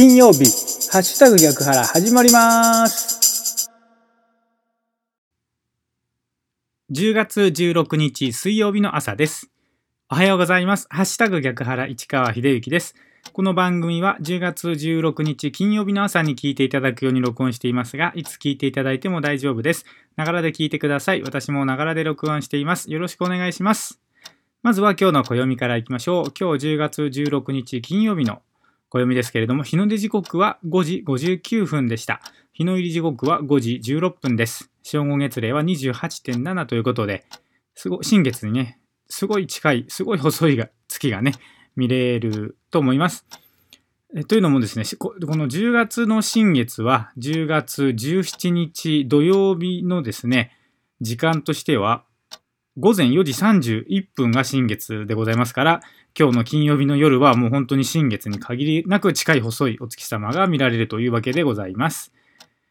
金曜日、ハッシュタグ逆腹始まります。10月16日水曜日の朝です。おはようございます。ハッシュタグ逆腹市川秀幸です。この番組は10月16日金曜日の朝に聞いていただくように録音していますが、いつ聞いていただいても大丈夫です。ながらで聞いてください。私もながらで録音しています。よろしくお願いします。まずは今日の暦からいきましょう。今日10月16日金曜日の暦ですけれども、日の出時刻は5時59分でした。日の入り時刻は5時16分です。正午月齢は28.7ということで、すご新月にね、すごい近い、すごい細いが月がね、見れると思います。えというのもですね、ここの10月の新月は10月17日土曜日のですね、時間としては午前4時31分が新月でございますから、今日の金曜日の夜はもう本当に新月に限りなく近い細いお月様が見られるというわけでございます。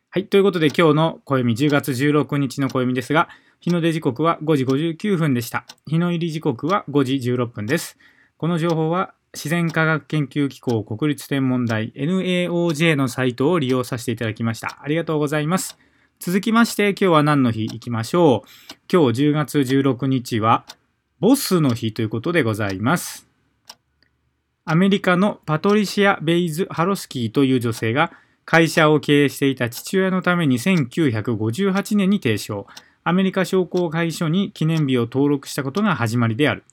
はい。ということで今日の暦10月16日の暦ですが、日の出時刻は5時59分でした。日の入り時刻は5時16分です。この情報は自然科学研究機構国立天文台 NAOJ のサイトを利用させていただきました。ありがとうございます。続きまして今日は何の日いきましょう。今日10月16日はボスの日ということでございます。アメリカのパトリシア・ベイズ・ハロスキーという女性が会社を経営していた父親のために1958年に提唱、アメリカ商工会所に記念日を登録したことが始まりである。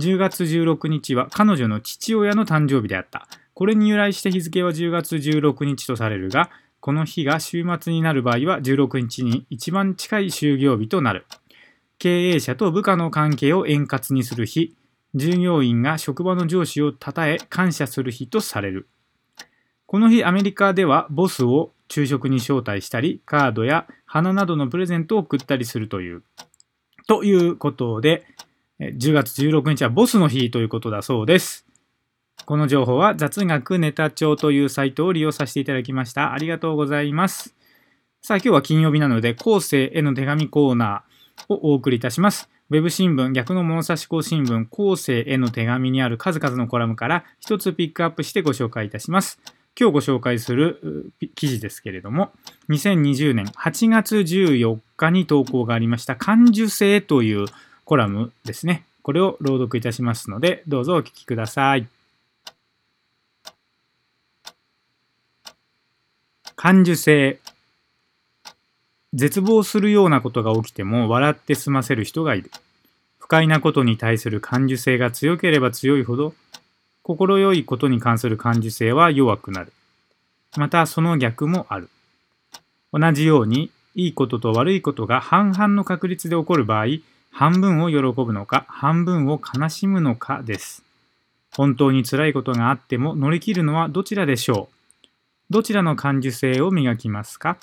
10月16日は彼女の父親の誕生日であった。これに由来して日付は10月16日とされるが、この日が週末になる場合は16日に一番近い就業日となる。経営者と部下の関係を円滑にする日、従業員が職場の上司を称え感謝する日とされる。この日アメリカではボスを昼食に招待したり、カードや花などのプレゼントを送ったりするという。ということで、え10月16日はボスの日ということだそうです。この情報は雑学ネタ帳というサイトを利用させていただきました。ありがとうございます。さあ今日は金曜日なので、後世への手紙コーナーをお送りいたします。ウェブ新聞逆の物差し校新聞後世への手紙にある数々のコラムから一つピックアップしてご紹介いたします。今日ご紹介する記事ですけれども、2020年8月14日に投稿がありました感受性というコラムですね。これを朗読いたしますので、どうぞお聞きください。感受性。絶望するようなことが起きても笑って済ませる人がいる。不快なことに対する感受性が強ければ強いほど、心よいことに関する感受性は弱くなる。またその逆もある。同じように、いいことと悪いことが半々の確率で起こる場合、半分を喜ぶのか、半分を悲しむのかです。本当に辛いことがあっても乗り切るのはどちらでしょう？どちらの感受性を磨きますか？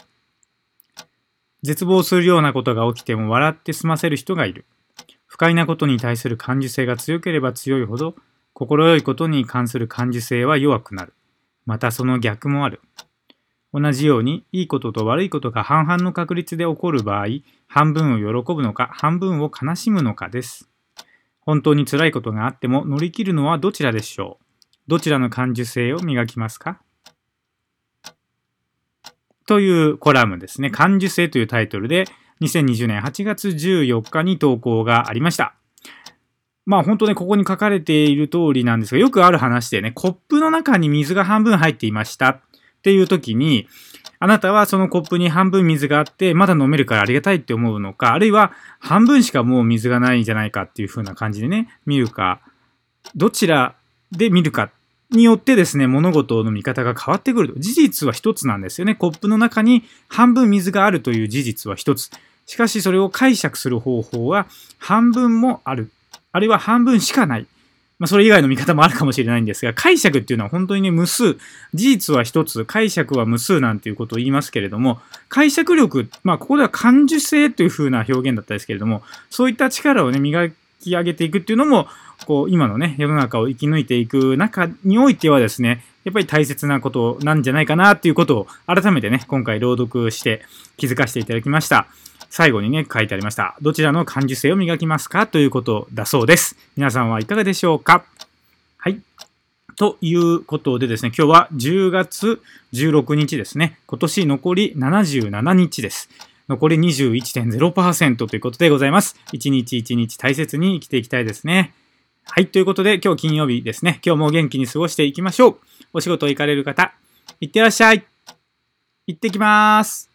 絶望するようなことが起きても笑って済ませる人がいる。不快なことに対する感受性が強ければ強いほど、心よいことに関する感受性は弱くなる。またその逆もある。同じように、いいことと悪いことが半々の確率で起こる場合、半分を喜ぶのか、半分を悲しむのかです。本当に辛いことがあっても乗り切るのはどちらでしょう？どちらの感受性を磨きますか？というコラムですね。感受性というタイトルで、2020年8月14日に投稿がありました。まあ本当ね、ここに書かれている通りなんですが、よくある話でね、コップの中に水が半分入っていましたっていう時に、あなたはそのコップに半分水があって、まだ飲めるからありがたいって思うのか、あるいは半分しかもう水がないんじゃないかっていう風な感じでね、見るか、どちらで見るかによってですね、物事の見方が変わってくると。事実は一つなんですよね。コップの中に半分水があるという事実は一つ。しかしそれを解釈する方法は半分もある。あるいは半分しかない。まあ、それ以外の見方もあるかもしれないんですが、解釈っていうのは本当にね、無数。事実は一つ、解釈は無数なんていうことを言いますけれども、解釈力、まあ、ここでは感受性という風な表現だったですけれども、そういった力をね、磨き上げていくっていうのも、こう、今のね、世の中を生き抜いていく中においてはですね、やっぱり大切なことなんじゃないかなっていうことを改めてね、今回朗読して気づかせていただきました。最後にね、書いてありました。どちらの感受性を磨きますかということだそうです。皆さんはいかがでしょうか？はい。ということでですね、今日は10月16日ですね。今年残り77日です。残り21.0%ということでございます。一日一日大切に生きていきたいですね。はい。ということで、今日金曜日ですね。今日も元気に過ごしていきましょう。お仕事行かれる方、いってらっしゃい。行ってきます。